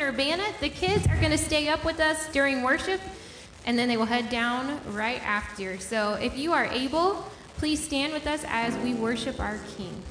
in Urbana. The kids are going to stay up with us during worship, and then they will head down right after. So if you are able, please stand with us as we worship our King.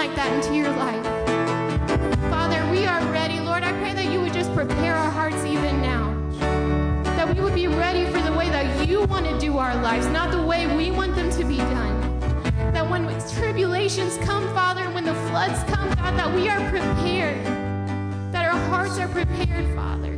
like that into your life. Father, we are ready. Lord, I pray that you would just prepare our hearts even now. That we would be ready for the way that you want to do our lives, not the way we want them to be done. That when tribulations come, Father, and when the floods come, God, that we are prepared. That our hearts are prepared, Father.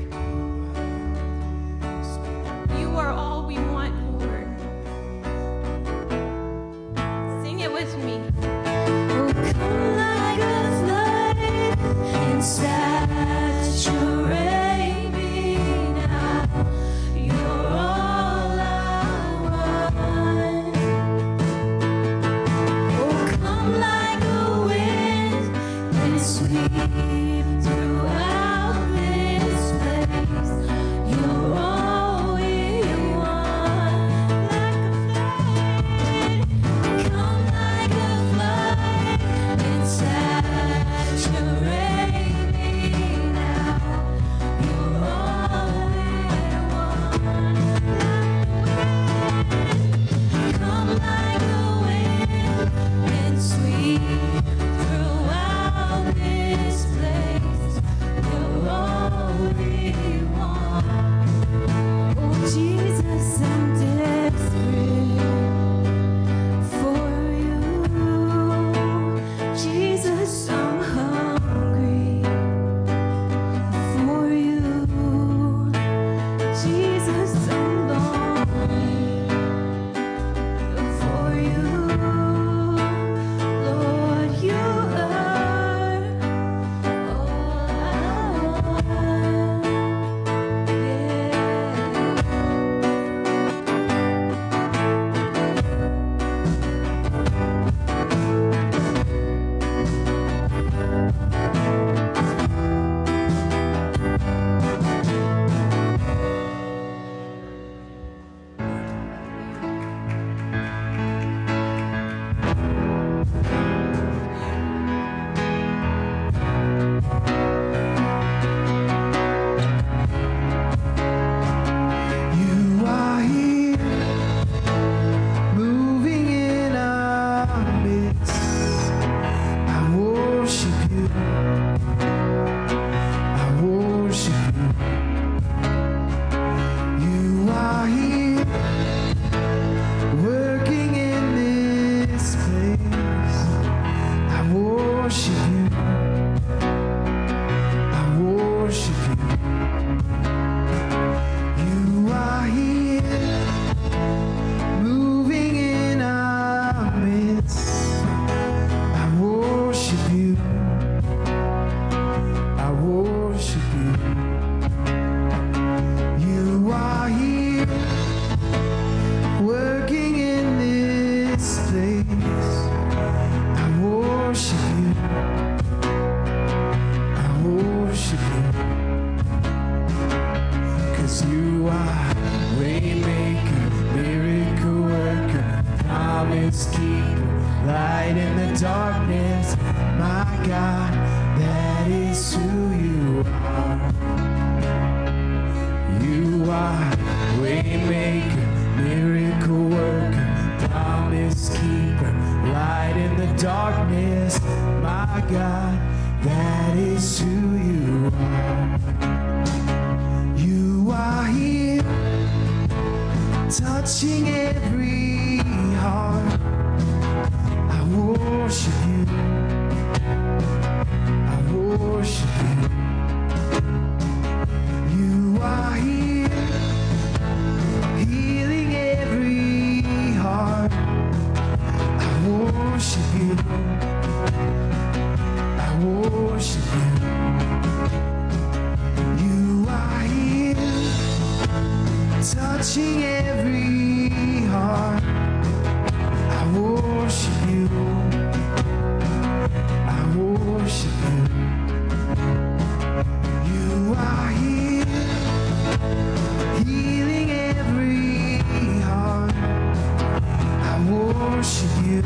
Worship you.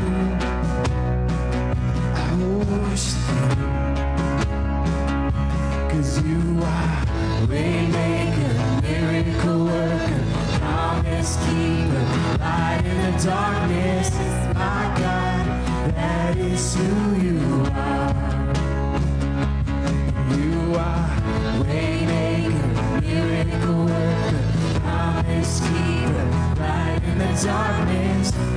I worship you. Cause you are waymaker, miracle worker, promise keeper, light in the darkness. My God, that is who you are. You are waymaker, miracle worker, promise keeper, light in the darkness.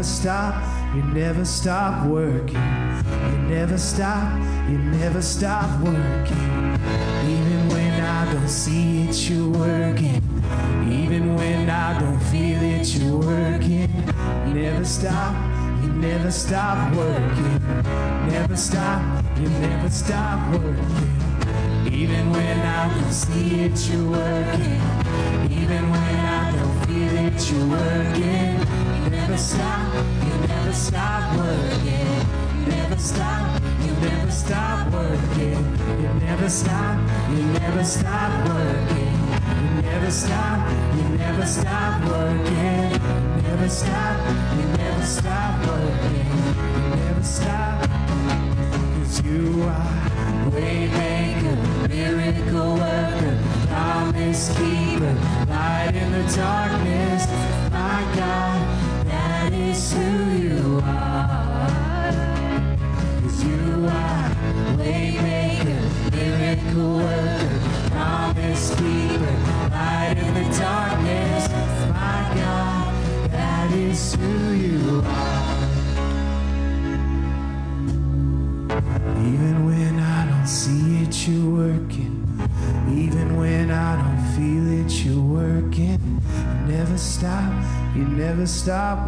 never stop, you never stop working. You never stop, you never stop working. Even when I don't see it, you're working. Even when I don't feel it, you're working. You never stop, you never stop working. Never stop, you never stop working. Even when I don't see it, you're working. Even when I don't feel it, you're working. Never stop, you never stop working. You never stop, you never stop working. You never stop, you never stop working. You never stop, you never stop working. Never stop, you never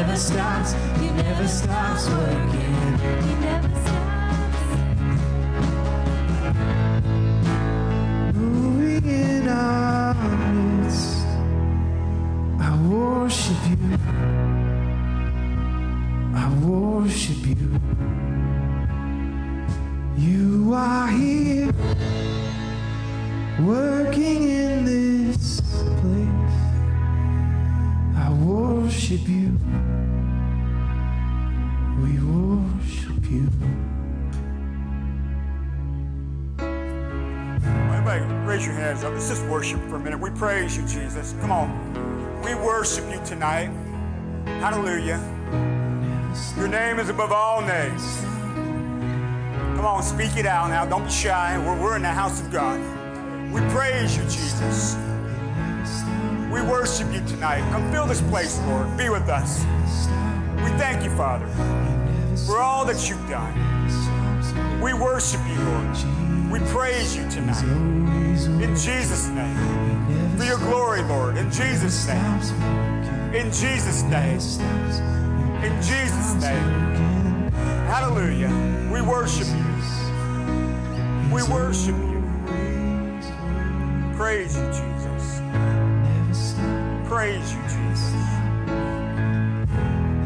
Never stops, he never stops working. He never speak it out now. Don't be shy. We're, we're in the house of God. We praise you, Jesus. We worship you tonight. Come fill this place, Lord. Be with us. We thank you, Father, for all that you've done. We worship you, Lord. We praise you tonight. In Jesus' name. For your glory, Lord. In Jesus' name. In Jesus' name. In Jesus' name. Hallelujah. We worship you. We worship you. Praise you, Jesus. Praise you, Jesus.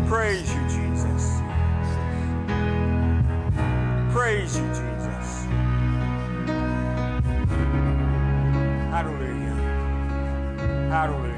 Praise you, Jesus. Praise you, Jesus. Hallelujah. Hallelujah.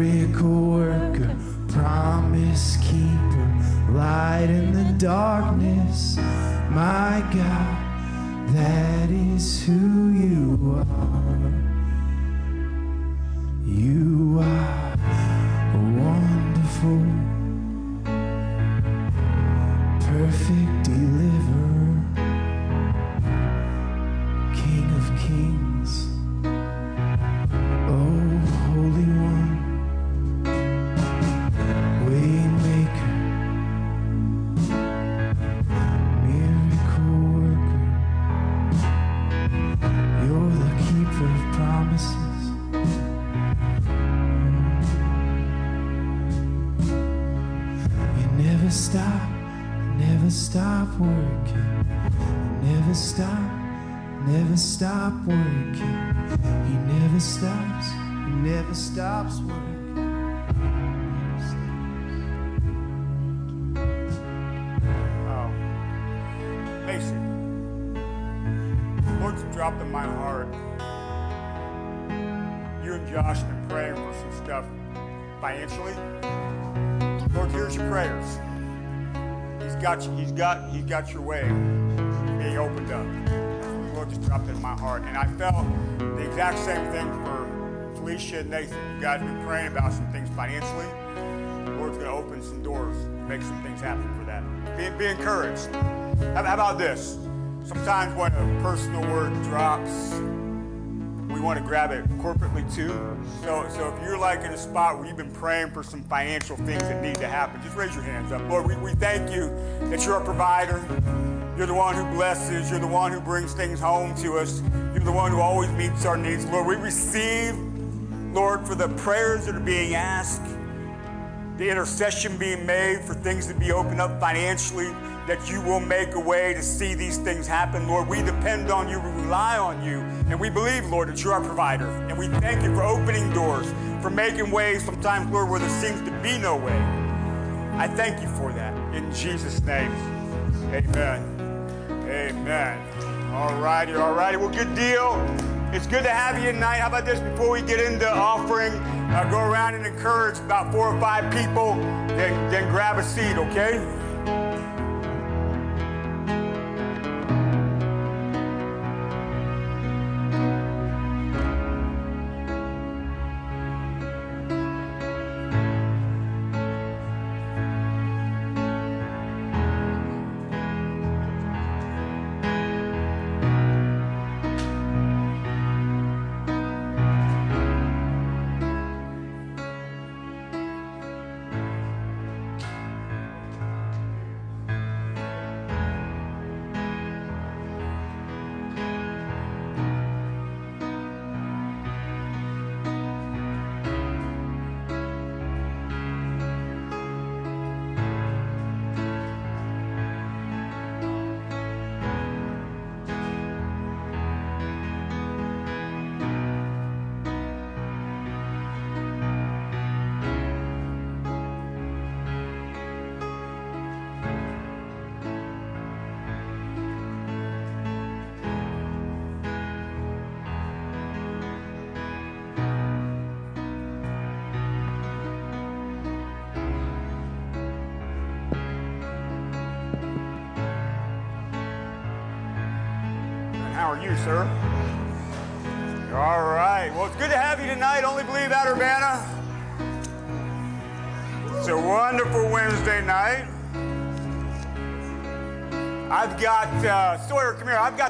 Miracle worker, promise keeper, light in the darkness. My God, that is who you are. Your way being opened up. The Lord just dropped in my heart. And I felt the exact same thing for Felicia and Nathan. You guys have been praying about some things financially. The Lord's going to open some doors, make some things happen for that. Be, be encouraged. How about this? Sometimes when a personal word drops, want to grab it corporately too. So, so if you're like in a spot where you've been praying for some financial things that need to happen, just raise your hands up. Lord, we, we thank you that you're a provider. You're the one who blesses. You're the one who brings things home to us. You're the one who always meets our needs. Lord, we receive, Lord, for the prayers that are being asked the intercession being made for things to be opened up financially, that you will make a way to see these things happen. Lord, we depend on you, we rely on you, and we believe, Lord, that you're our provider. And we thank you for opening doors, for making ways sometimes, Lord, where there seems to be no way. I thank you for that. In Jesus' name, amen. Amen. All righty, all righty. Well, good deal. It's good to have you tonight. How about this? Before we get into offering, uh, go around and encourage about four or five people, then, then grab a seat, okay?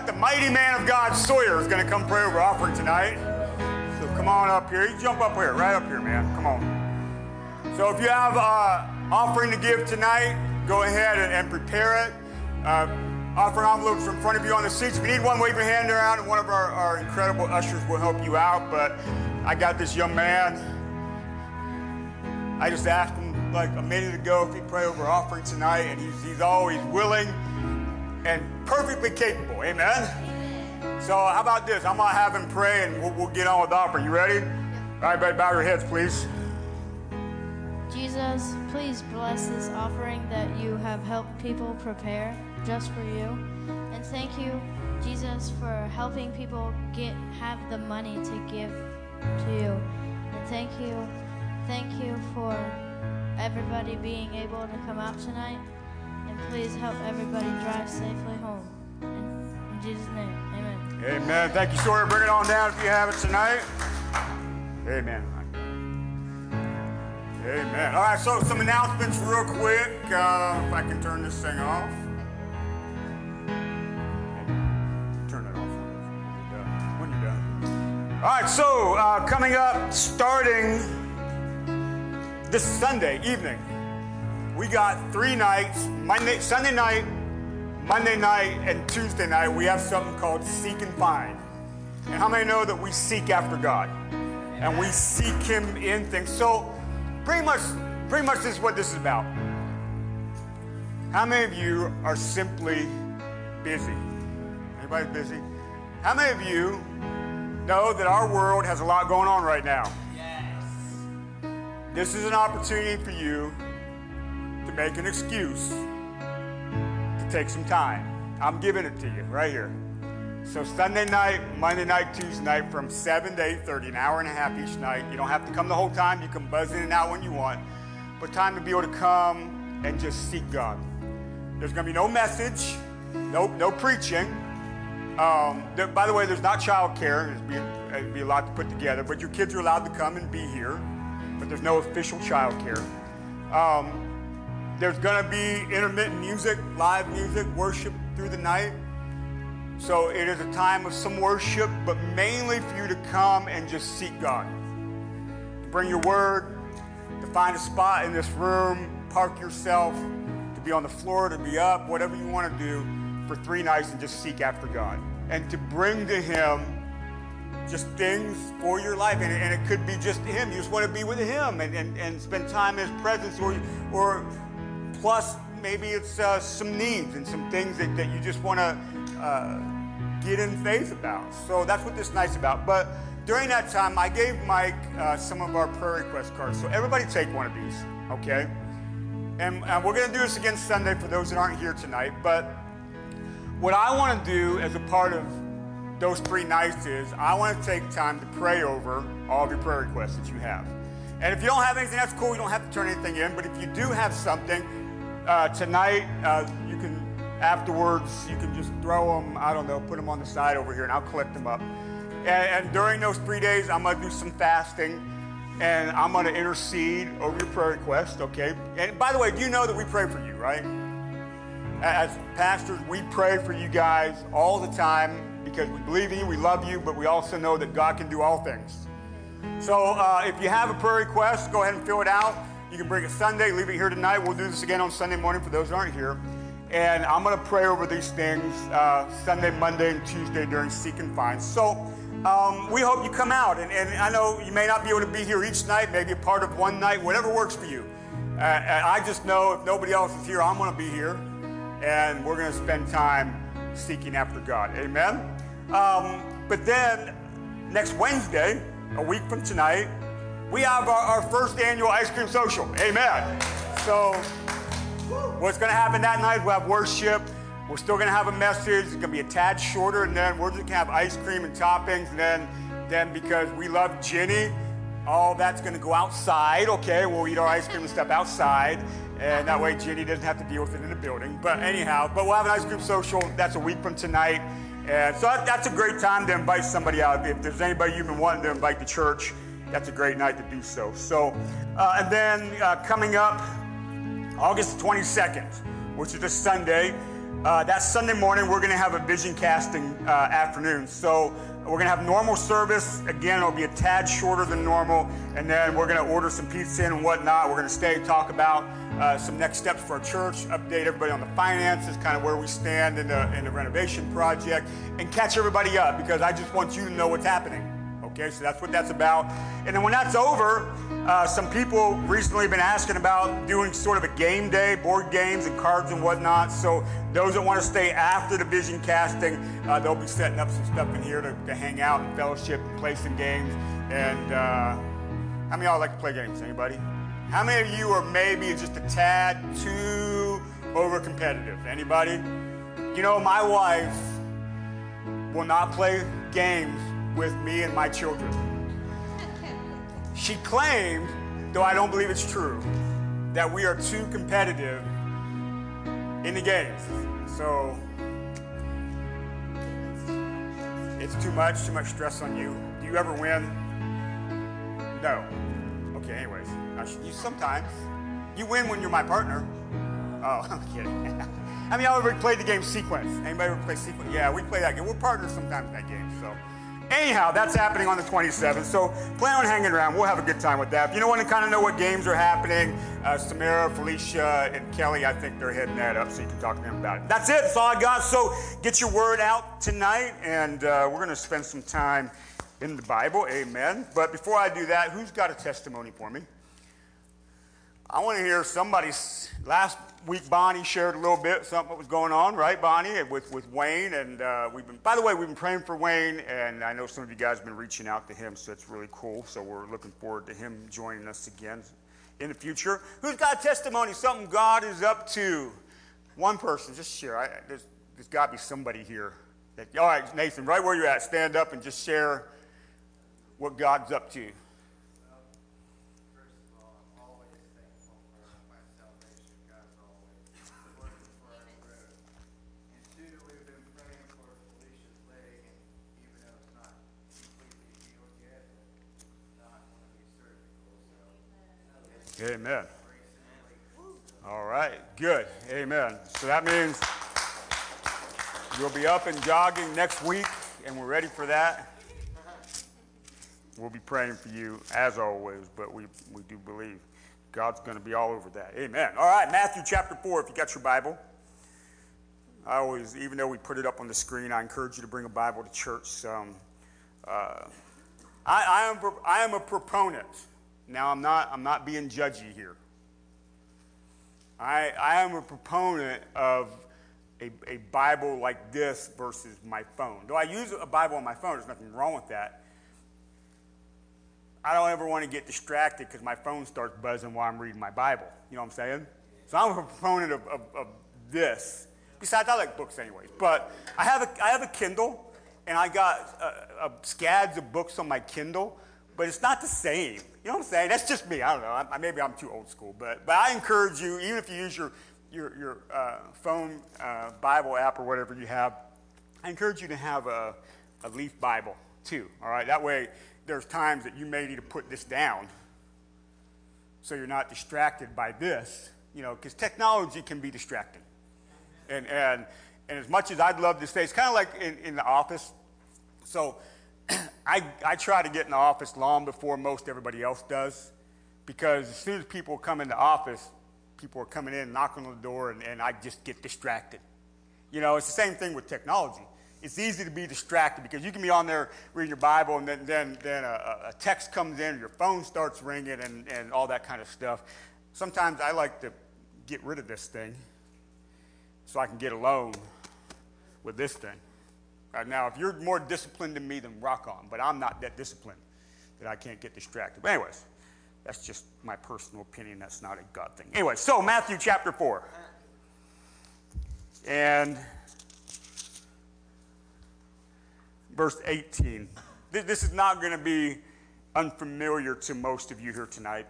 Got the mighty man of God, Sawyer, is going to come pray over offering tonight. So come on up here. You jump up here, right up here, man. Come on. So if you have uh, offering to give tonight, go ahead and, and prepare it. Uh, offering envelopes in front of you on the seats. If you need one, wave your hand around, and one of our, our incredible ushers will help you out. But I got this young man. I just asked him like a minute ago if he'd pray over offering tonight, and he's, he's always willing and perfectly capable. Amen. So how about this? I'm gonna have him pray, and we'll, we'll get on with the offering. You ready? All right, everybody, bow your heads, please. Jesus, please bless this offering that you have helped people prepare just for you. And thank you, Jesus, for helping people get have the money to give to you. And thank you, thank you for everybody being able to come out tonight. Please help everybody drive safely home. In, Jesus' name, amen. Amen. Thank you, Sawyer. Bring it on down if you have it tonight. Amen. Amen. All right, so some announcements real quick. Uh, if I can turn this thing off. Turn it off when you're done. When you're done. All right, so uh, coming up, starting this Sunday evening, we got three nights Monday, Sunday night, Monday night, and Tuesday night. We have something called Seek and Find. And how many know that we seek after God? And we seek Him in things. So, pretty much, pretty much this is what this is about. How many of you are simply busy? Anybody busy? How many of you know that our world has a lot going on right now? Yes. This is an opportunity for you to make an excuse to take some time. I'm giving it to you right here. So Sunday night, Monday night, Tuesday night from 7 to 8.30, an hour and a half each night. You don't have to come the whole time. You can buzz in and out when you want. But time to be able to come and just seek God. There's going to be no message, no, no preaching. Um, there, by the way, there's not child care. It'd be, it'd be a lot to put together. But your kids are allowed to come and be here. But there's no official child care. Um, there's going to be intermittent music, live music, worship through the night. So it is a time of some worship, but mainly for you to come and just seek God. To bring your word, to find a spot in this room, park yourself, to be on the floor, to be up, whatever you want to do for three nights and just seek after God. And to bring to Him just things for your life. And, and it could be just Him. You just want to be with Him and, and, and spend time in His presence, or, or plus maybe it's uh, some needs and some things that, that you just want to uh, get in faith about. So that's what this night's about. But during that time, I gave Mike uh, some of our prayer request cards. So everybody take one of these, okay? And we're going to do this again Sunday for those that aren't here tonight. But what I want to do as a part of those three nights is I want to take time to pray over all of your prayer requests that you have. And if you don't have anything, that's cool. You don't have to turn anything in. But if you do have something, uh, tonight, uh, you can, afterwards, you can just throw them, I don't know, put them on the side over here, and I'll collect them up. And, and during those three days, I'm going to do some fasting, and I'm going to intercede over your prayer request, okay? And by the way, do you know that we pray for you, right? As pastors, we pray for you guys all the time because we believe in you, we love you, but we also know that God can do all things. So uh, if you have a prayer request, go ahead and fill it out. You can bring it Sunday, leave it here tonight. We'll do this again on Sunday morning for those who aren't here. And I'm going to pray over these things uh, Sunday, Monday, and Tuesday during Seek and Find. So um, we hope you come out. And, and, I know you may not be able to be here each night, maybe a part of one night, whatever works for you. Uh, I just know if nobody else is here, I'm going to be here. And we're going to spend time seeking after God. Amen? Um, but then next Wednesday, a week from tonight, we have our, our, first annual ice cream social. Amen. So, what's going to happen that night? We'll have worship. We're still going to have a message. It's going to be a tad shorter, and then we're just going to have ice cream and toppings. And then, then because we love Jenny, all that's going to go outside. Okay, we'll eat our ice cream and stuff outside, and that way Jenny doesn't have to deal with it in the building. But anyhow, but we'll have an ice cream social. That's a week from tonight. And so that, that's a great time to invite somebody out. If there's anybody you've been wanting to invite to church, that's a great night to do so. So, uh, and then uh, coming up, August 22nd, which is a Sunday. Uh, that Sunday morning, we're going to have a vision casting uh, afternoon. So we're going to have normal service. Again, it'll be a tad shorter than normal. And then we're going to order some pizza and whatnot. We're going to stay, talk about uh, some next steps for our church, update everybody on the finances, kind of where we stand in the, in the renovation project, and catch everybody up because I just want you to know what's happening. Okay, so that's what that's about. And then when that's over, uh, some people recently been asking about doing sort of a game day, board games and cards and whatnot. So those that want to stay after the vision casting, uh, they'll be setting up some stuff in here to, to hang out and fellowship and play some games. And uh, how many of y'all like to play games? Anybody? How many of you are maybe just a tad too over competitive? Anybody? You know, my wife will not play games with me and my children. She claimed, though I don't believe it's true, that we are too competitive in the games. So it's too much, too much stress on you. Do you ever win? No. Okay, anyways. You sometimes. You win when you're my partner. Oh, I'm kidding. I mean, I ever played the game Sequence? Anybody ever play Sequence? Yeah, we play that game. We're partners sometimes in that game. Anyhow, that's happening on the 27th. So, plan on hanging around. We'll have a good time with that. If you don't want to kind of know what games are happening, uh, Samara, Felicia, and Kelly, I think they're heading that up, so you can talk to them about it. That's it. That's all I got. So, get your word out tonight, and uh, we're going to spend some time in the Bible. Amen. But before I do that, who's got a testimony for me? I want to hear somebody's. Last week, Bonnie shared a little bit something that was going on, right, Bonnie, with, with Wayne. And uh, we've been, by the way, we've been praying for Wayne, and I know some of you guys have been reaching out to him, so it's really cool. So we're looking forward to him joining us again in the future. Who's got testimony? Something God is up to? One person, just share. I, there's there's got to be somebody here. That, all right, Nathan, right where you're at, stand up and just share what God's up to. First of all, I'm always thankful for my salvation. God's always working for our good. And two, we've been praying for Felicia's leg, and even though it's not completely healed yet, it's not going to be surgical, so Amen. All right, good. Amen. So that means you'll be up and jogging next week, and we're ready for that. We'll be praying for you as always, but we, we do believe God's going to be all over that. Amen. All right, Matthew chapter 4, if you got your Bible. I always, even though we put it up on the screen, I encourage you to bring a Bible to church. Um, uh, I, I, am, I am a proponent. Now, I'm not, I'm not being judgy here. I, I am a proponent of a, a Bible like this versus my phone. Though I use a Bible on my phone, there's nothing wrong with that. I don't ever want to get distracted because my phone starts buzzing while I'm reading my Bible. You know what I'm saying? So I'm a proponent of, of, of this. Besides, I like books anyways. But I have a, I have a Kindle, and I got uh, uh, scads of books on my Kindle, but it's not the same. You know what I'm saying? That's just me. I don't know. I, maybe I'm too old school. But, but I encourage you, even if you use your, your, your uh, phone uh, Bible app or whatever you have, I encourage you to have a, a leaf Bible too. All right? That way, there's times that you may need to put this down so you're not distracted by this, you know, because technology can be distracting. And, and, and as much as I'd love to stay, it's kind of like in, in the office. So I, I try to get in the office long before most everybody else does because as soon as people come in the office, people are coming in, knocking on the door, and, and I just get distracted. You know, it's the same thing with technology. It's easy to be distracted because you can be on there reading your Bible, and then, then, then a, a text comes in, your phone starts ringing, and, and all that kind of stuff. Sometimes I like to get rid of this thing so I can get alone with this thing. Right now, if you're more disciplined than me, then rock on. But I'm not that disciplined that I can't get distracted. But anyways, that's just my personal opinion. That's not a God thing. Anyway, so Matthew chapter 4. And verse 18. This is not going to be unfamiliar to most of you here tonight,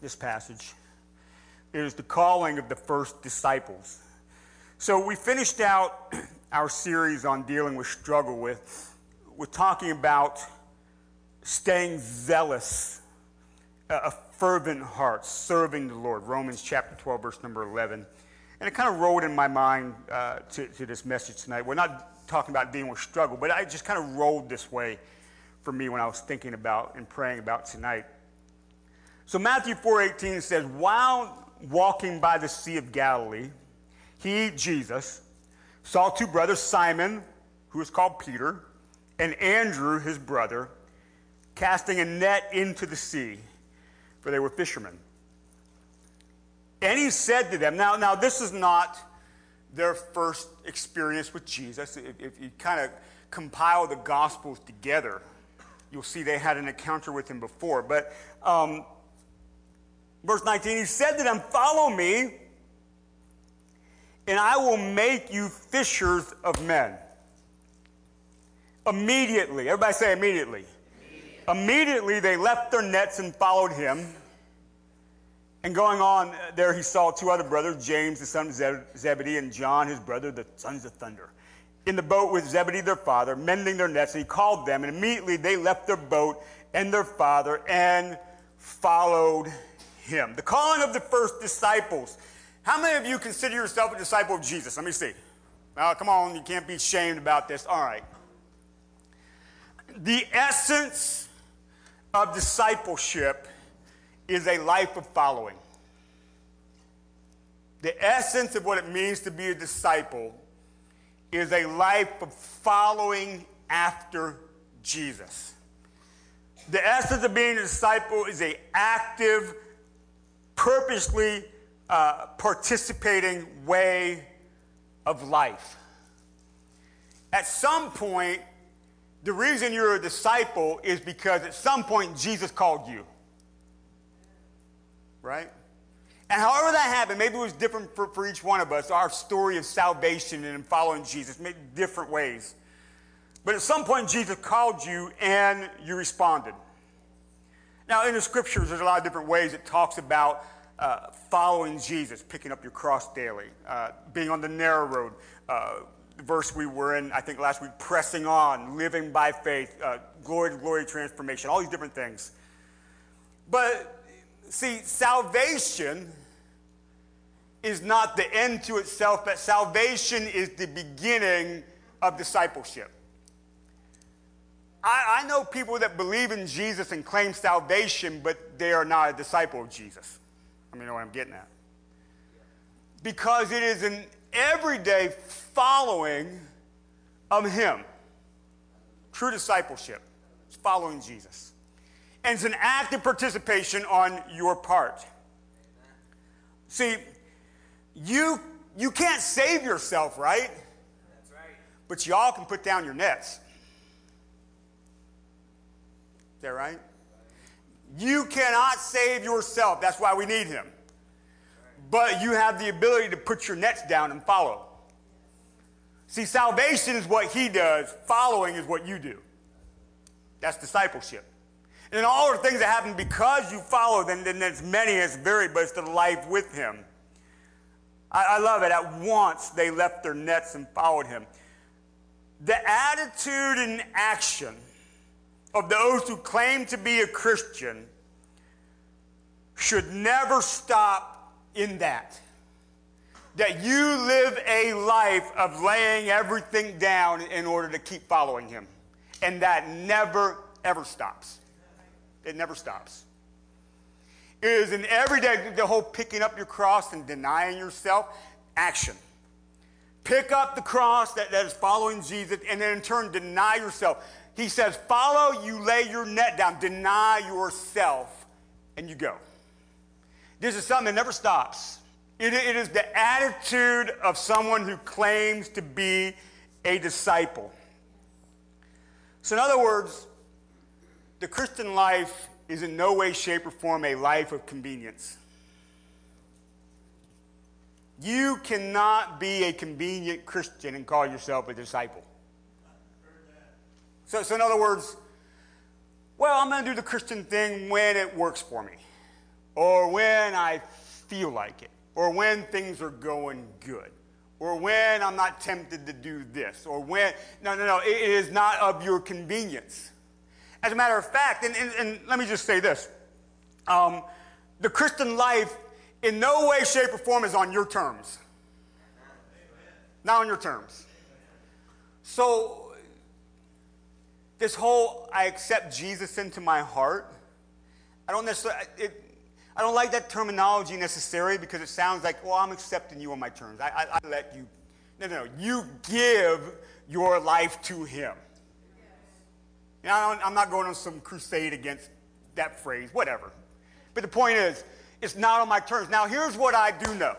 this passage. It is the calling of the first disciples. So we finished out our series on dealing with struggle with, we're talking about staying zealous, a fervent heart, serving the Lord. Romans chapter 12, verse number 11. And it kind of rolled in my mind uh, to, to this message tonight. We're not talking about dealing with struggle, but I just kind of rolled this way for me when I was thinking about and praying about tonight. So Matthew 4:18 says, "While walking by the Sea of Galilee, he Jesus saw two brothers, Simon, who is called Peter, and Andrew, his brother, casting a net into the sea, for they were fishermen. And he said to them, now, now this is not their first experience with Jesus. If, if you kind of compile the Gospels together, you'll see they had an encounter with him before. But um, verse 19, he said to them, Follow me, and I will make you fishers of men. Immediately, everybody say immediately. Immediately, they left their nets and followed him. And going on there, he saw two other brothers, James, the son of Zebedee, and John, his brother, the sons of thunder, in the boat with Zebedee, their father, mending their nets. And he called them, and immediately they left their boat and their father and followed him. The calling of the first disciples. How many of you consider yourself a disciple of Jesus? Let me see. Now, come on, you can't be shamed about this. All right. The essence of discipleship is a life of following. The essence of what it means to be a disciple is a life of following after Jesus. The essence of being a disciple is a active, purposely uh, participating way of life. At some point, the reason you're a disciple is because at some point Jesus called you. Right? And however that happened, maybe it was different for, for each one of us, our story of salvation and following Jesus, maybe different ways. But at some point, Jesus called you and you responded. Now, in the scriptures, there's a lot of different ways it talks about uh, following Jesus, picking up your cross daily, uh, being on the narrow road. Uh, verse we were in, I think last week, pressing on, living by faith, uh, glory to glory transformation, all these different things. But see, salvation is not the end to itself, but salvation is the beginning of discipleship. I, I know people that believe in Jesus and claim salvation, but they are not a disciple of Jesus. I mean, you know what I'm getting at. Because it is an everyday following of Him. True discipleship. It's following Jesus. And it's an active participation on your part. See, you, you can't save yourself, right? That's right. But y'all can put down your nets. Is that right? You cannot save yourself. That's why we need him. But you have the ability to put your nets down and follow. See, salvation is what he does, following is what you do. That's discipleship. And then all the things that happen because you follow, then, then there's many as varied, but it's the life with him. I, I love it. At once they left their nets and followed him. The attitude and action of those who claim to be a Christian should never stop in that. That you live a life of laying everything down in order to keep following Him. And that never, ever stops. It never stops. It is an everyday, the whole picking up your cross and denying yourself, action. Pick up the cross that, that is following Jesus and then in turn deny yourself. He says, Follow, you lay your net down, deny yourself, and you go. This is something that never stops. It, it is the attitude of someone who claims to be a disciple. So, in other words, the Christian life is in no way, shape, or form a life of convenience. You cannot be a convenient Christian and call yourself a disciple. So, so in other words, well, I'm going to do the Christian thing when it works for me, or when I feel like it, or when things are going good, or when I'm not tempted to do this, or when, no, no, no, it is not of your convenience. As a matter of fact, and, and, and let me just say this um, the Christian life in no way, shape, or form is on your terms. Not on your terms. So, this whole I accept Jesus into my heart, I don't necessarily, it, I don't like that terminology necessarily because it sounds like, well, I'm accepting you on my terms. I, I, I let you. No, no, no. You give your life to Him. Don't- I'm not going on some crusade against that phrase, whatever. But the point is, it's not on my terms. Now, here's what I do know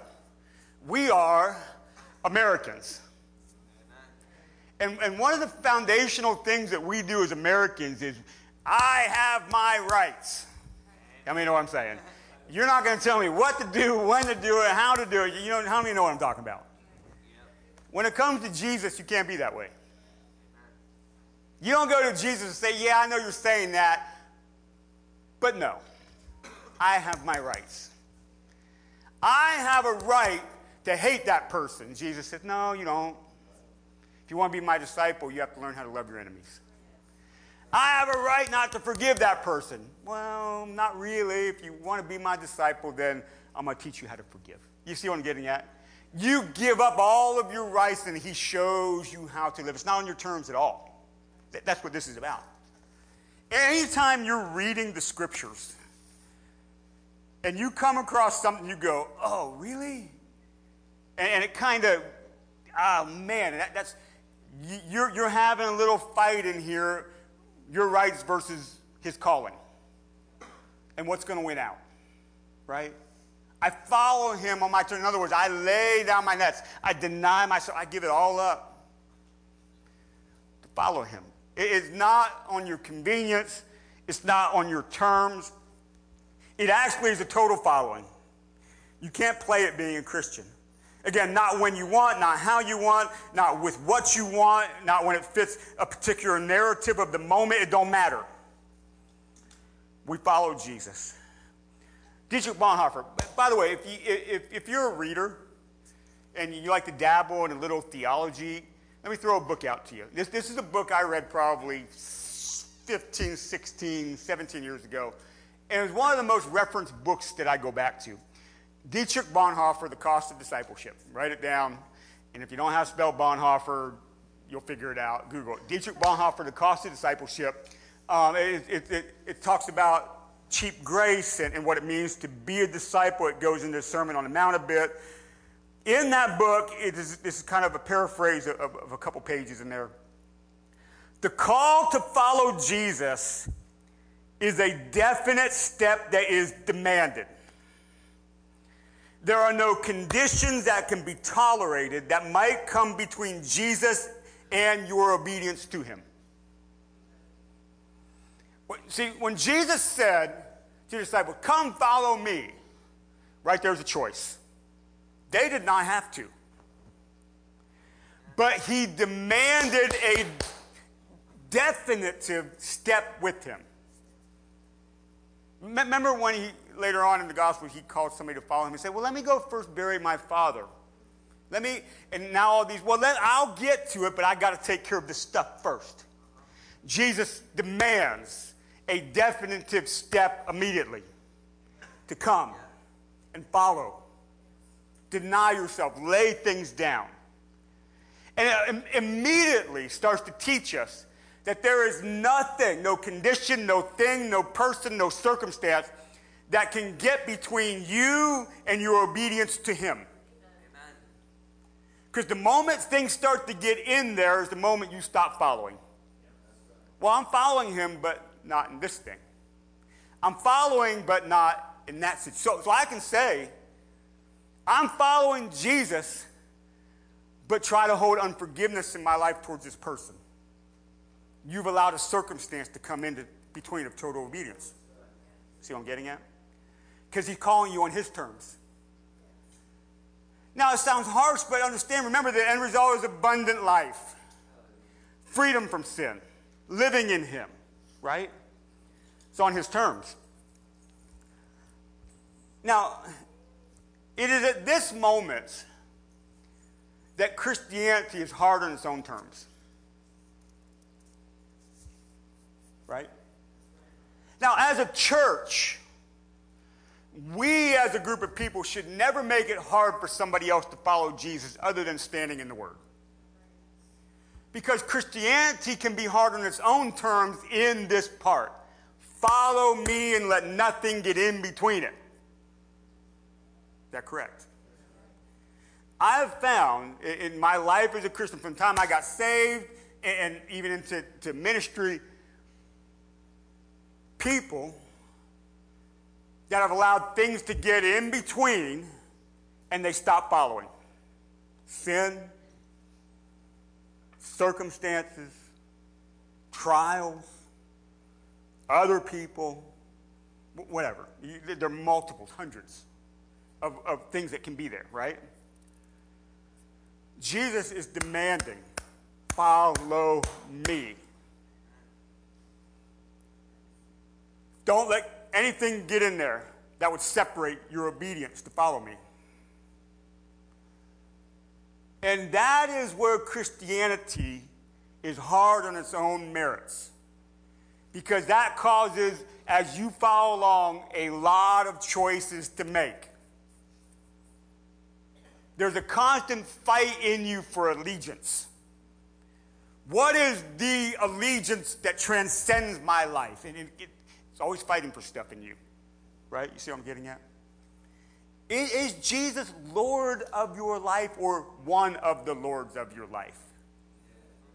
we are Americans. And, and one of the foundational things that we do as Americans is I have my rights. How many know what I'm saying? You're not going to tell me what to do, when to do it, how to do it. You know, how many know what I'm talking about? When it comes to Jesus, you can't be that way. You don't go to Jesus and say, Yeah, I know you're saying that, but no, I have my rights. I have a right to hate that person. Jesus said, No, you don't. If you want to be my disciple, you have to learn how to love your enemies. I have a right not to forgive that person. Well, not really. If you want to be my disciple, then I'm going to teach you how to forgive. You see what I'm getting at? You give up all of your rights and he shows you how to live. It's not on your terms at all. That's what this is about. Anytime you're reading the scriptures and you come across something, you go, oh, really? And, it kind of, oh man, that, that's, you're, you're having a little fight in here, your rights versus his calling. And what's going to win out, right? I follow him on my turn. In other words, I lay down my nets. I deny myself. I give it all up to follow him. It is not on your convenience. It's not on your terms. It actually is a total following. You can't play it being a Christian. Again, not when you want, not how you want, not with what you want, not when it fits a particular narrative of the moment. It don't matter. We follow Jesus. Dietrich Bonhoeffer. By the way, if, you, if, if you're a reader and you like to dabble in a little theology, let me throw a book out to you. This, this is a book I read probably 15, 16, 17 years ago. And it was one of the most referenced books that I go back to. Dietrich Bonhoeffer, The Cost of Discipleship. Write it down. And if you don't how to spell Bonhoeffer, you'll figure it out. Google it. Dietrich Bonhoeffer, The Cost of Discipleship. Um, it, it, it, it talks about cheap grace and, and what it means to be a disciple. It goes into the Sermon on the Mount a bit. In that book, it is, this is kind of a paraphrase of, of a couple pages in there. The call to follow Jesus is a definite step that is demanded. There are no conditions that can be tolerated that might come between Jesus and your obedience to him. See, when Jesus said to the disciples, Come follow me, right there's a choice. They did not have to. But he demanded a definitive step with him. Remember when he, later on in the gospel, he called somebody to follow him and said, Well, let me go first bury my father. Let me, and now all these, well, let, I'll get to it, but I got to take care of this stuff first. Jesus demands a definitive step immediately to come and follow. Deny yourself, lay things down. And it immediately starts to teach us that there is nothing, no condition, no thing, no person, no circumstance that can get between you and your obedience to Him. Because the moment things start to get in there is the moment you stop following. Well, I'm following Him, but not in this thing. I'm following, but not in that situation. So, so I can say, I'm following Jesus, but try to hold unforgiveness in my life towards this person. You've allowed a circumstance to come into between of total obedience. See what I'm getting at? Because he's calling you on his terms. Now, it sounds harsh, but understand, remember, the end result is abundant life, freedom from sin, living in him, right? It's on his terms. Now, it is at this moment that Christianity is hard on its own terms. Right? Now, as a church, we as a group of people should never make it hard for somebody else to follow Jesus other than standing in the Word. Because Christianity can be hard on its own terms in this part. Follow me and let nothing get in between it. Is that correct? I've found in my life as a Christian, from the time I got saved and even into to ministry, people that have allowed things to get in between and they stop following. Sin, circumstances, trials, other people, whatever. There are multiples, hundreds of, of things that can be there, right? Jesus is demanding, follow me. Don't let anything get in there that would separate your obedience to follow me. And that is where Christianity is hard on its own merits. Because that causes, as you follow along, a lot of choices to make. There's a constant fight in you for allegiance. What is the allegiance that transcends my life? And it, it, always fighting for stuff in you, right? You see what I'm getting at? Is, is Jesus Lord of your life or one of the Lords of your life?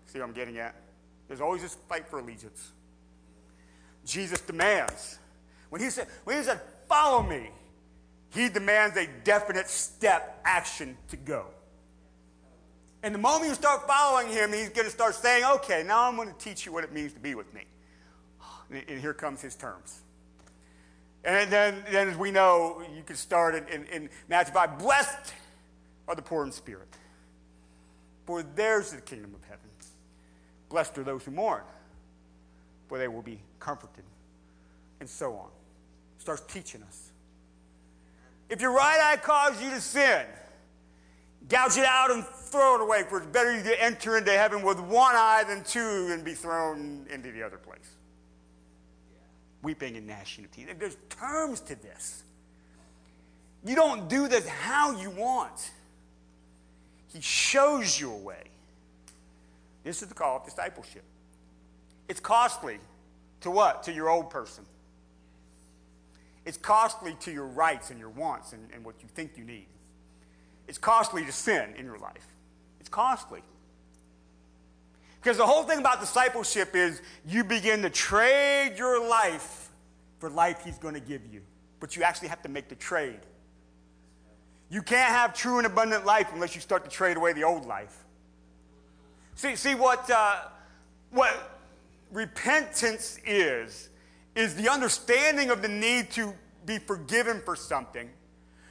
See what I'm getting at? There's always this fight for allegiance. Jesus demands. When he said, when he said, follow me, he demands a definite step action to go. And the moment you start following him, he's going to start saying, okay, now I'm going to teach you what it means to be with me. And here comes his terms. And then, then as we know, you can start in, in, in Matthew 5 Blessed are the poor in spirit, for theirs is the kingdom of heaven. Blessed are those who mourn, for they will be comforted. And so on. Starts teaching us. If your right eye causes you to sin, gouge it out and throw it away, for it's better you to enter into heaven with one eye than two and be thrown into the other place. Weeping and gnashing of teeth. There's terms to this. You don't do this how you want. He shows you a way. This is the call of discipleship. It's costly to what? To your old person. It's costly to your rights and your wants and, and what you think you need. It's costly to sin in your life. It's costly. Because the whole thing about discipleship is you begin to trade your life for life he's going to give you. But you actually have to make the trade. You can't have true and abundant life unless you start to trade away the old life. See, see what, uh, what repentance is, is the understanding of the need to be forgiven for something.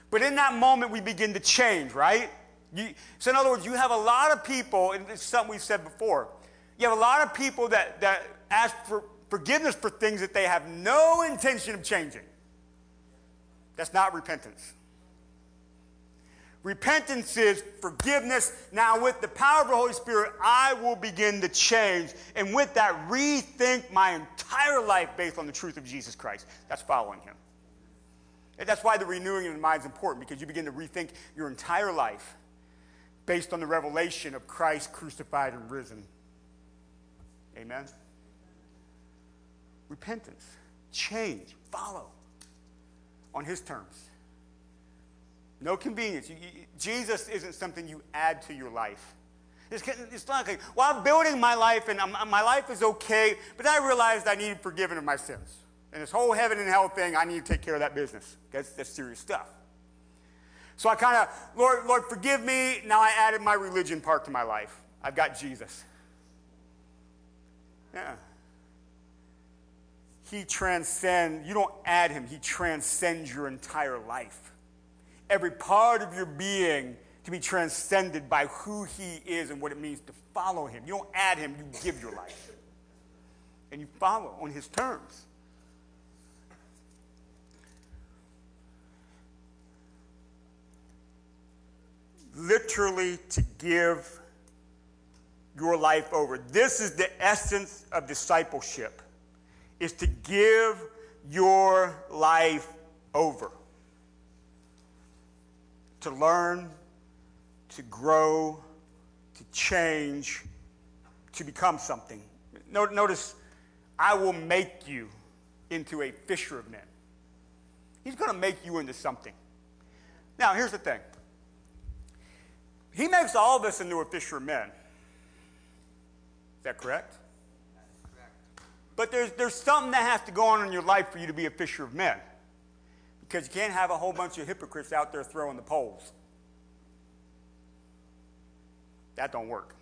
But in that moment, we begin to change, right? You, so, in other words, you have a lot of people, and it's something we've said before, you have a lot of people that, that ask for forgiveness for things that they have no intention of changing. That's not repentance. Repentance is forgiveness. Now, with the power of the Holy Spirit, I will begin to change. And with that, rethink my entire life based on the truth of Jesus Christ. That's following Him. And that's why the renewing of the mind is important, because you begin to rethink your entire life based on the revelation of Christ crucified and risen. Amen? Repentance, change, follow on His terms. No convenience. You, you, Jesus isn't something you add to your life. It's, it's not like, well, I'm building my life and I'm, my life is okay, but I realized I needed forgiven of my sins. And this whole heaven and hell thing, I need to take care of that business. That's, that's serious stuff. So I kind of, Lord, Lord, forgive me. Now I added my religion part to my life. I've got Jesus. Yeah. He transcends, you don't add him, he transcends your entire life. Every part of your being to be transcended by who he is and what it means to follow him. You don't add him, you give your life. And you follow on his terms. literally to give your life over. This is the essence of discipleship. Is to give your life over. To learn, to grow, to change, to become something. Notice, I will make you into a fisher of men. He's going to make you into something. Now, here's the thing He makes all of us into a fisher of men. Is that correct? But there's, there's something that has to go on in your life for you to be a fisher of men. Because you can't have a whole bunch of hypocrites out there throwing the poles. That don't work.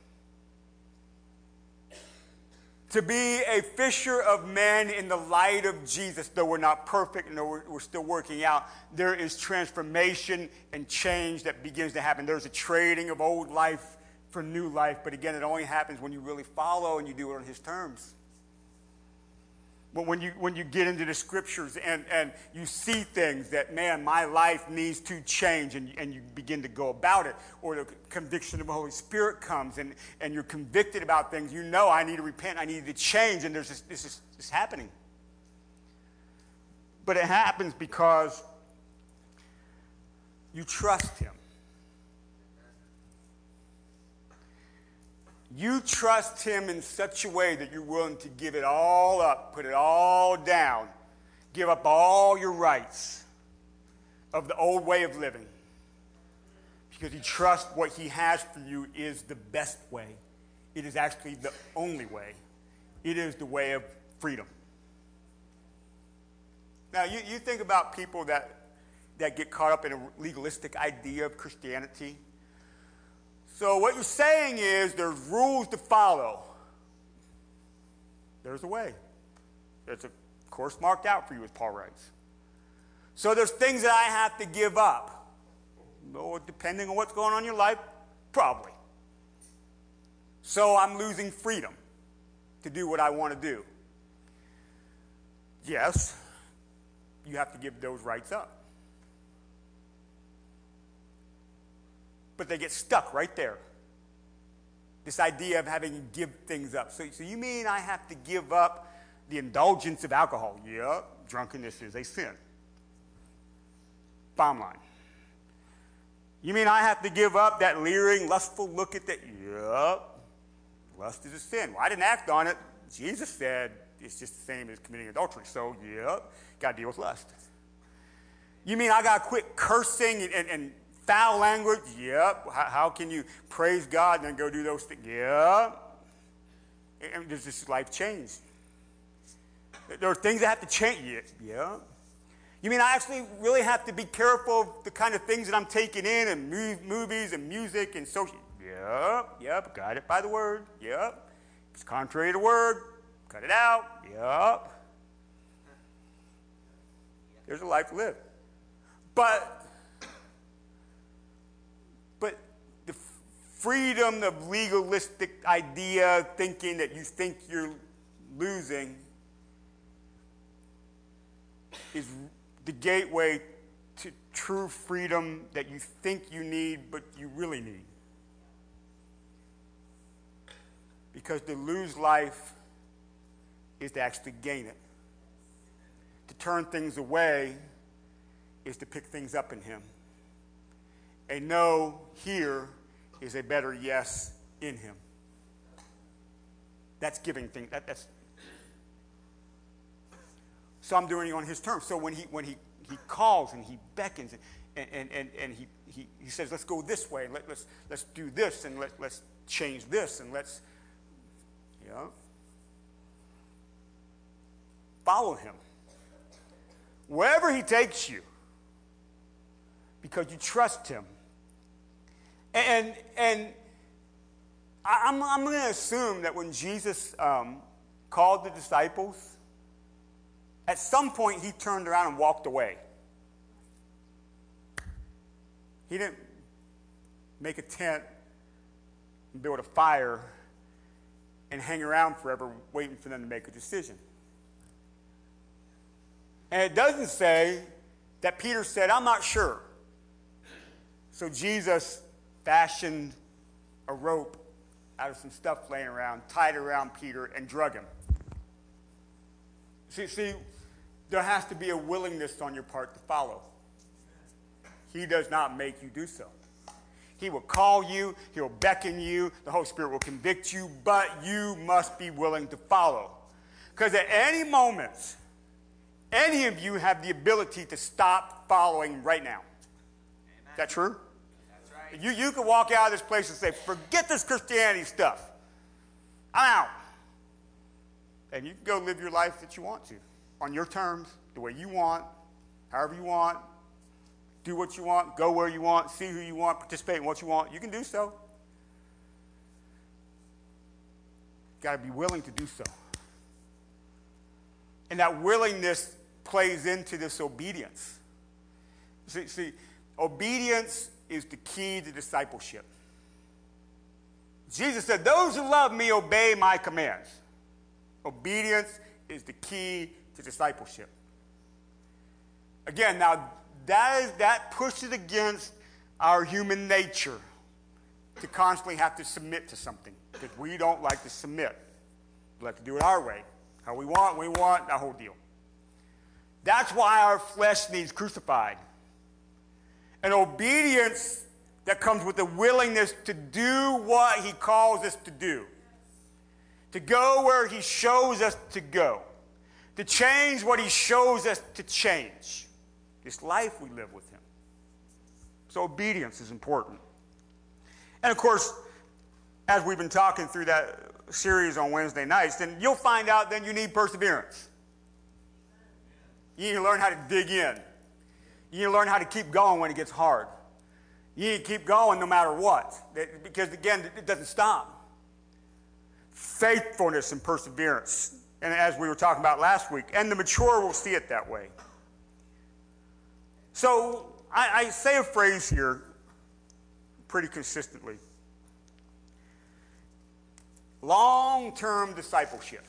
To be a fisher of men in the light of Jesus, though we're not perfect and though we're still working out, there is transformation and change that begins to happen. There's a trading of old life for new life, but again, it only happens when you really follow and you do it on His terms. But when you, when you get into the scriptures and, and you see things that, man, my life needs to change, and, and you begin to go about it, or the conviction of the Holy Spirit comes and, and you're convicted about things, you know, I need to repent, I need to change, and there's this, this is this is happening. But it happens because you trust Him. You trust Him in such a way that you're willing to give it all up, put it all down, give up all your rights of the old way of living. Because you trust what He has for you is the best way. It is actually the only way. It is the way of freedom. Now, you, you think about people that, that get caught up in a legalistic idea of Christianity. So, what you're saying is there's rules to follow. There's a way. There's a course marked out for you, as Paul writes. So, there's things that I have to give up. No, depending on what's going on in your life, probably. So, I'm losing freedom to do what I want to do. Yes, you have to give those rights up. But they get stuck right there. This idea of having to give things up. So, so you mean I have to give up the indulgence of alcohol? Yeah, drunkenness is a sin. Bottom line. You mean I have to give up that leering, lustful look at that? Yep. Lust is a sin. Well, I didn't act on it. Jesus said it's just the same as committing adultery. So, yep, got to deal with lust. You mean I got to quit cursing and, and, and foul language? Yep. How, how, can you praise God and then go do those things? Yep. And does this life change? There are things that have to change. Yeah. Yep. You mean I actually really have to be careful of the kind of things that I'm taking in and movies and music and social? Yep. Yep. Got it by the word. Yep. It's contrary to word. Cut it out. Yep. There's a life to live. But but the freedom of legalistic idea, thinking that you think you're losing, is the gateway to true freedom that you think you need, but you really need. Because to lose life is to actually gain it. To turn things away is to pick things up in Him. A no here is a better yes in Him. That's giving things. That, that's so I'm doing it on His terms. So when He when He He calls and He beckons and and and, and he, he He says, let's go this way let, let's let's do this and let, let's change this and let's you know follow Him wherever He takes you because you trust him. And, and I'm, I'm going to assume that when Jesus um, called the disciples, at some point he turned around and walked away. He didn't make a tent and build a fire and hang around forever waiting for them to make a decision. And it doesn't say that Peter said, I'm not sure. So Jesus fashioned a rope out of some stuff laying around, tied around Peter, and drug him. See, see, there has to be a willingness on your part to follow. He does not make you do so. He will call you, he'll beckon you, the Holy Spirit will convict you, but you must be willing to follow. Because at any moment, any of you have the ability to stop following right now. Is that true? You, you could walk out of this place and say, forget this Christianity stuff. I'm out. And you can go live your life that you want to, on your terms, the way you want, however you want, do what you want, go where you want, see who you want, participate in what you want. You can do so. Got to be willing to do so. And that willingness plays into this obedience. See, see, obedience is the key to discipleship. Jesus said, Those who love me obey my commands. Obedience is the key to discipleship. Again, now that is that pushes against our human nature to constantly have to submit to something because we don't like to submit. We like to do it our way, how we want, we want, that whole deal. That's why our flesh needs crucified. An obedience that comes with the willingness to do what he calls us to do, to go where he shows us to go, to change what he shows us to change. This life we live with him. So obedience is important. And of course, as we've been talking through that series on Wednesday nights, then you'll find out then you need perseverance. You need to learn how to dig in. You need to learn how to keep going when it gets hard. You need to keep going no matter what. Because again, it doesn't stop. Faithfulness and perseverance. And as we were talking about last week, and the mature will see it that way. So I, I say a phrase here pretty consistently long term discipleship.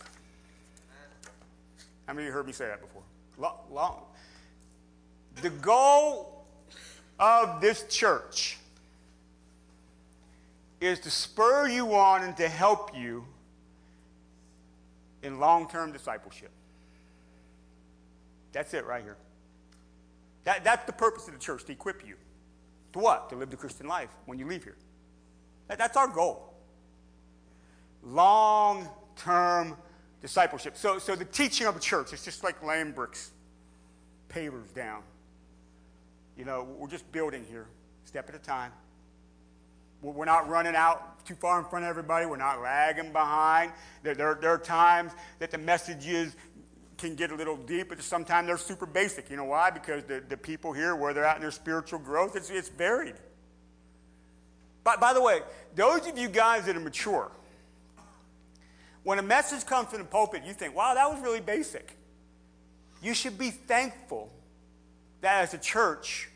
How many of you heard me say that before? Long, long. The goal of this church is to spur you on and to help you in long term discipleship. That's it right here. That, that's the purpose of the church, to equip you. To what? To live the Christian life when you leave here. That, that's our goal. Long term discipleship. So, so the teaching of a church is just like laying bricks, pavers down. You know, we're just building here, step at a time. We're not running out too far in front of everybody. We're not lagging behind. There, there, there are times that the messages can get a little deep, but sometimes they're super basic. You know why? Because the, the people here, where they're at in their spiritual growth, it's, it's varied. By, by the way, those of you guys that are mature, when a message comes from the pulpit, you think, wow, that was really basic. You should be thankful that as a church,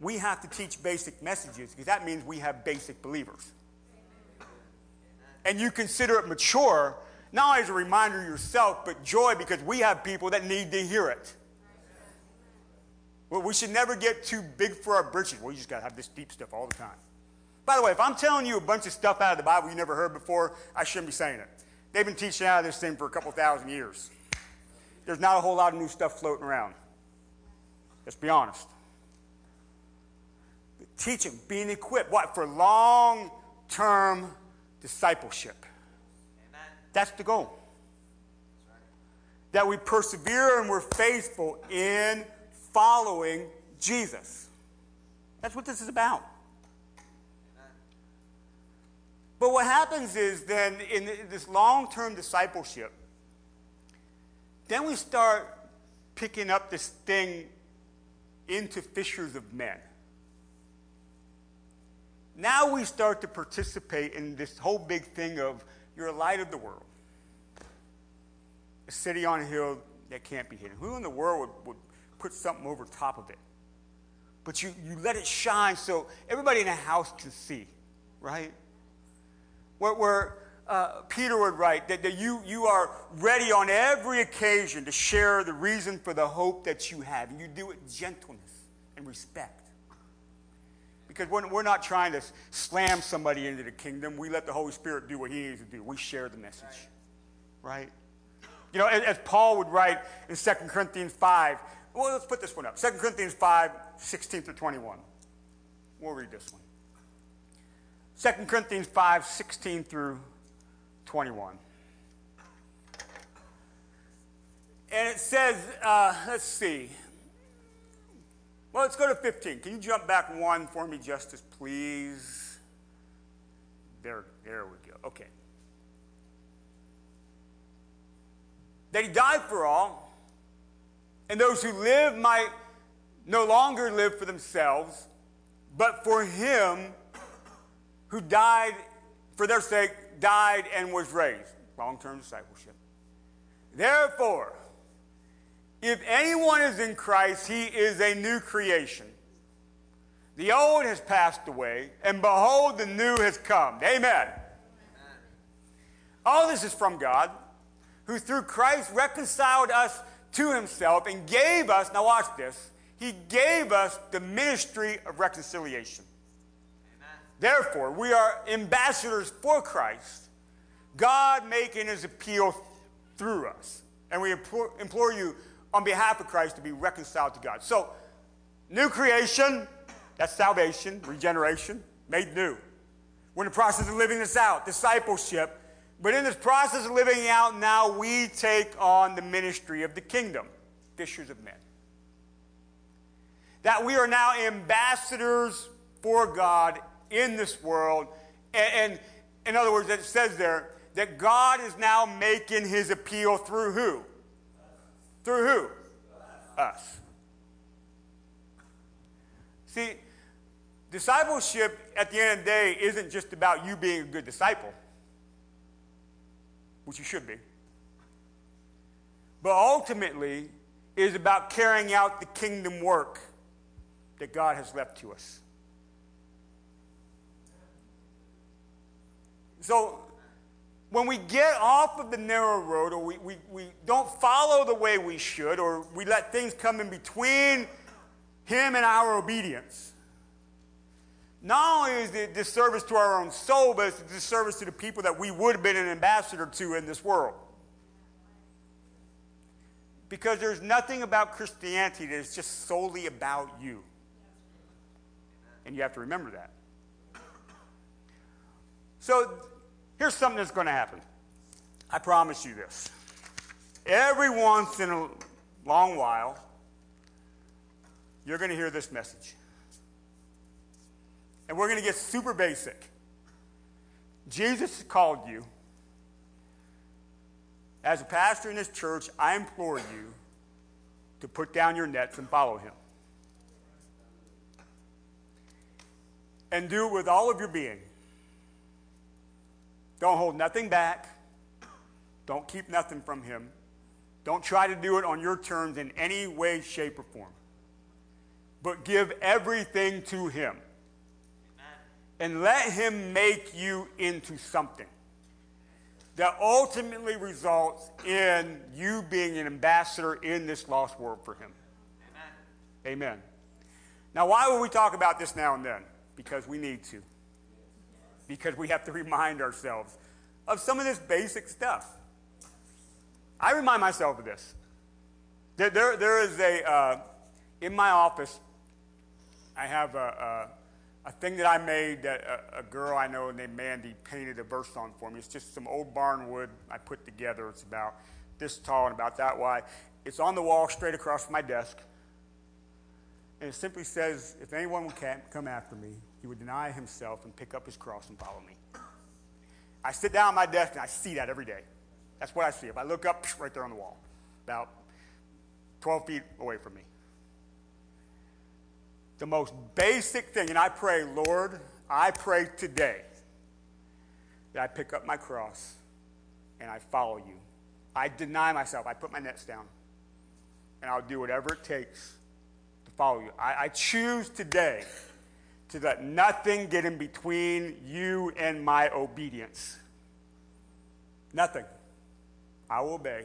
we have to teach basic messages because that means we have basic believers. And you consider it mature, not only as a reminder yourself, but joy because we have people that need to hear it. Well, we should never get too big for our britches. Well, you just got to have this deep stuff all the time. By the way, if I'm telling you a bunch of stuff out of the Bible you never heard before, I shouldn't be saying it. They've been teaching out of this thing for a couple thousand years. There's not a whole lot of new stuff floating around. Let's be honest. Teaching, being equipped, what? For long term discipleship. Amen. That's the goal. That we persevere and we're faithful in following Jesus. That's what this is about. But what happens is then in this long term discipleship, then we start picking up this thing into fishers of men. Now we start to participate in this whole big thing of you're a light of the world, a city on a hill that can't be hidden. Who in the world would, would put something over top of it? But you, you let it shine so everybody in the house can see, right? Where, where uh, Peter would write that, that you, you are ready on every occasion to share the reason for the hope that you have. And you do it gentleness and respect. Because we're, we're not trying to slam somebody into the kingdom. We let the Holy Spirit do what he needs to do. We share the message. Right? You know, as, as Paul would write in 2 Corinthians 5, well, let's put this one up 2 Corinthians 5, 16 through 21. We'll read this one. 2 Corinthians 5, 16 through 21. And it says, uh, let's see. Well, let's go to 15. Can you jump back one for me, Justice, please? There, there we go. Okay. That he died for all, and those who live might no longer live for themselves, but for him who died for their sake, died and was raised. Long term discipleship. Therefore, if anyone is in Christ, he is a new creation. The old has passed away, and behold, the new has come. Amen. All this is from God, who through Christ reconciled us to himself and gave us, now watch this, he gave us the ministry of reconciliation. Therefore, we are ambassadors for Christ, God making his appeal through us. And we implore, implore, you on behalf of Christ to be reconciled to God. So, new creation, that's salvation, regeneration, made new. We're in the process of living this out, discipleship. But in this process of living out now, we take on the ministry of the kingdom, fishers of men. That we are now ambassadors for God in this world. And, and in other words, it says there that God is now making his appeal through who? Through who? Us. See, discipleship at the end of the day isn't just about you being a good disciple, which you should be, but ultimately is about carrying out the kingdom work that God has left to us. So when we get off of the narrow road or we, we, we don't follow the way we should or we let things come in between him and our obedience, not only is it a disservice to our own soul, but it's a disservice to the people that we would have been an ambassador to in this world. Because there's nothing about Christianity that is just solely about you. And you have to remember that. So Here's something that's going to happen. I promise you this. Every once in a long while, you're going to hear this message. And we're going to get super basic. Jesus called you. As a pastor in this church, I implore you to put down your nets and follow him. And do it with all of your being. Don't hold nothing back. Don't keep nothing from Him. Don't try to do it on your terms in any way, shape, or form. But give everything to Him. And let Him make you into something that ultimately results in you being an ambassador in this lost world for Him. Amen. Amen. Now, why would we talk about this now and then? Because we need to because we have to remind ourselves of some of this basic stuff. I remind myself of this. There, there, there is a, uh, in my office, I have a, a, a thing that I made that a, a, girl I know named Mandy painted a verse on for me. It's just some old barn wood I put together. It's about this tall and about that wide. It's on the wall straight across from my desk. And it simply says, If anyone will come after me, he would deny himself and pick up his cross and follow me. I sit down at my desk and I see that every day. That's what I see. If I look up, right there on the wall, about 12 feet away from me. The most basic thing, and I pray, Lord, I pray today that I pick up my cross and I follow you. I deny myself. I put my nets down. And I'll do whatever it takes to follow you. I, I choose today to let nothing get in between you and my obedience. Nothing. I will obey.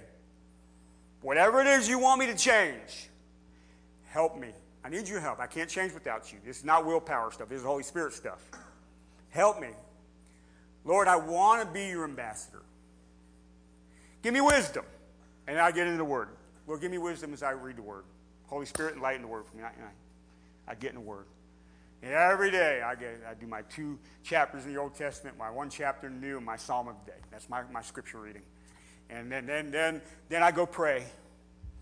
Whatever it is you want me to change, help me. I need your help. I can't change without you. This is not willpower stuff, this is Holy Spirit stuff. Help me. Lord, I want to be your ambassador. Give me wisdom. And I get into the Word. Lord, give me wisdom as I read the Word. Holy Spirit, enlighten the Word for me. I, I, I get in the Word. And every day I, get, I do my two chapters in the Old Testament, my one chapter New, my Psalm of the day. That's my, my scripture reading. And then, then, then, then I go pray.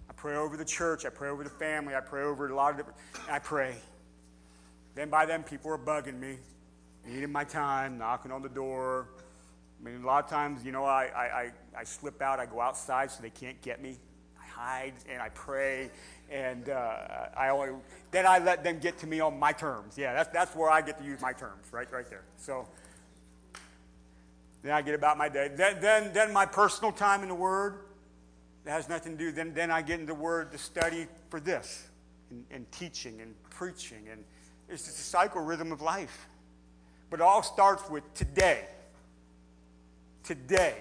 I pray over the church. I pray over the family. I pray over a lot of different. I pray. Then by then, people are bugging me, needing my time, knocking on the door. I mean, a lot of times, you know, I, I, I, I slip out. I go outside so they can't get me. And I pray. And uh, I only, then I let them get to me on my terms. Yeah, that's, that's where I get to use my terms, right, right there. So then I get about my day. Then, then, then my personal time in the Word, that has nothing to do. Then, then I get into the Word to study for this, and, and teaching and preaching, and it's just a cycle rhythm of life. But it all starts with today. Today,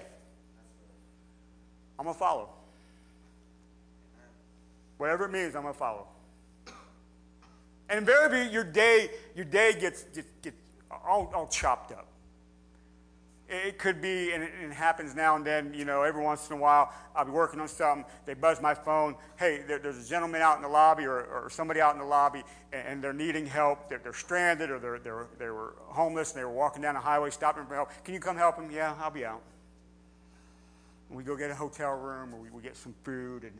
I'm gonna follow. Whatever it means, I'm gonna follow. And invariably, your day, your day gets, gets, gets all, all chopped up. It could be, and it, happens now and then, you know, every once in a while, I'll be working on something, they buzz my phone, hey, there, there's a gentleman out in the lobby or, or somebody out in the lobby, and, and they're needing help, they're, they're stranded or they're, they're, they were homeless and they were walking down the highway stopping for help. Can you come help them? Yeah, I'll be out. And we go get a hotel room or we, we get some food and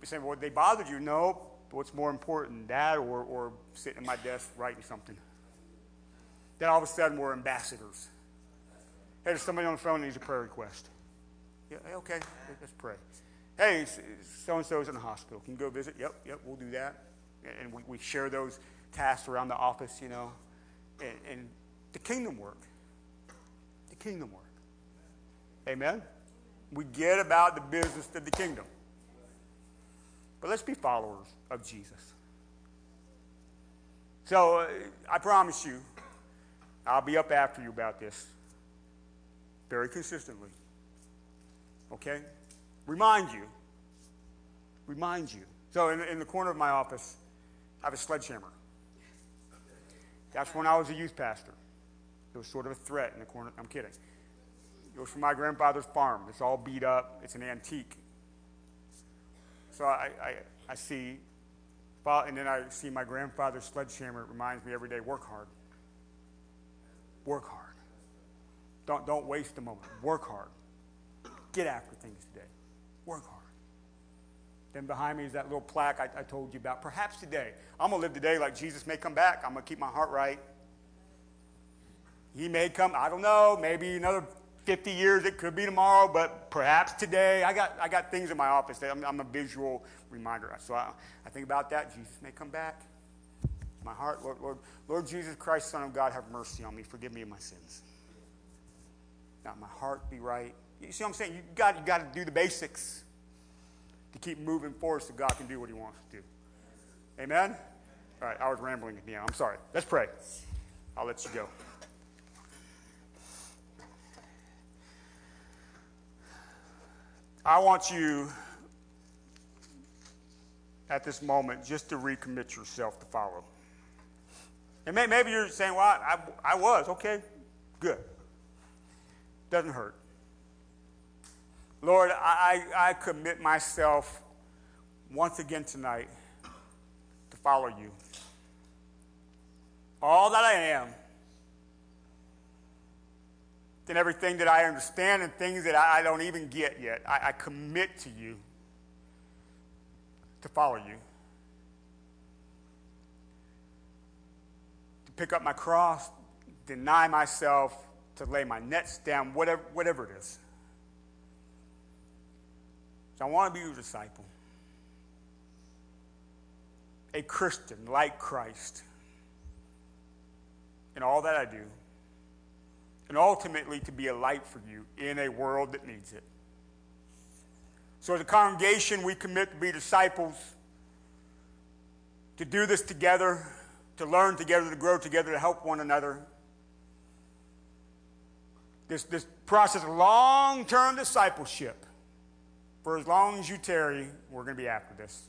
we say, well, they bothered you? No. What's more important, that or, or sitting at my desk writing something? Then all of a sudden, we're ambassadors. Hey, there's somebody on the phone needs a prayer request. Yeah, okay, let's pray. Hey, so and so's in the hospital. Can you go visit? Yep, yep, we'll do that. And we, we share those tasks around the office, you know. And, and the kingdom work. The kingdom work. Amen? We get about the business of the kingdom. But let's be followers of Jesus. So uh, I promise you, I'll be up after you about this very consistently. Okay? Remind you. Remind you. So in, in the corner of my office, I have a sledgehammer. That's when I was a youth pastor. It was sort of a threat in the corner. I'm kidding. It was from my grandfather's farm. It's all beat up. It's an antique. So I, I, I see, and then I see my grandfather's sledgehammer. It reminds me every day work hard. Work hard. Don't, don't waste a moment. Work hard. Get after things today. Work hard. Then behind me is that little plaque I, I told you about. Perhaps today, I'm going to live today like Jesus may come back. I'm going to keep my heart right. He may come, I don't know, maybe another 50 years, it could be tomorrow, but perhaps today. I got, I got things in my office that I'm, I'm a visual reminder. So I, I think about that. Jesus may come back. My heart, Lord, Lord, Lord Jesus Christ, Son of God, have mercy on me. Forgive me of my sins. Now my heart be right. You see what I'm saying? You got, you got to do the basics to keep moving forward so God can do what He wants to do. Amen? All right, I was rambling again. I'm sorry. Let's pray. I'll let you go. I want you at this moment just to recommit yourself to follow. And maybe you're saying, well, I, I, I was. Okay, good. Doesn't hurt. Lord, I, I commit myself once again tonight to follow you. All that I am, and everything that I understand and things that I don't even get yet, I, I commit to you to follow you. To pick up my cross, deny myself, to lay my nets down, whatever, whatever it is. So I want to be your disciple, a Christian like Christ in all that I do, and ultimately to be a light for you in a world that needs it. So, as a congregation, we commit to be disciples, to do this together, to learn together, to grow together, to help one another this, this process of long term discipleship. For as long as you tarry, we're going to be after this.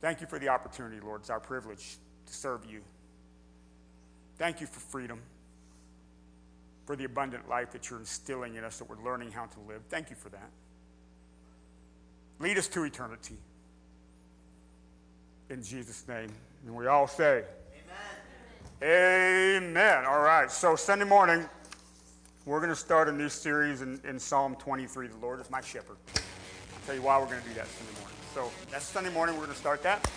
Thank you for the opportunity, Lord. It's our privilege to serve you. Thank you for freedom, for the abundant life that you're instilling in us, that we're learning how to live. Thank you for that. Lead us to eternity. In Jesus' name. And we all say, Amen. Amen. All right. So, Sunday morning, we're going to start a new series in, in Psalm 23. The Lord is my shepherd. I'll tell you why we're going to do that Sunday morning. So, that's Sunday morning. We're going to start that.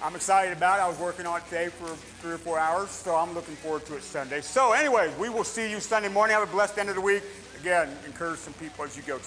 I'm excited about it. I was working on it today for three or four hours, so I'm looking forward to it Sunday. So, anyways, we will see you Sunday morning. Have a blessed end of the week. Again, encourage some people as you go tonight.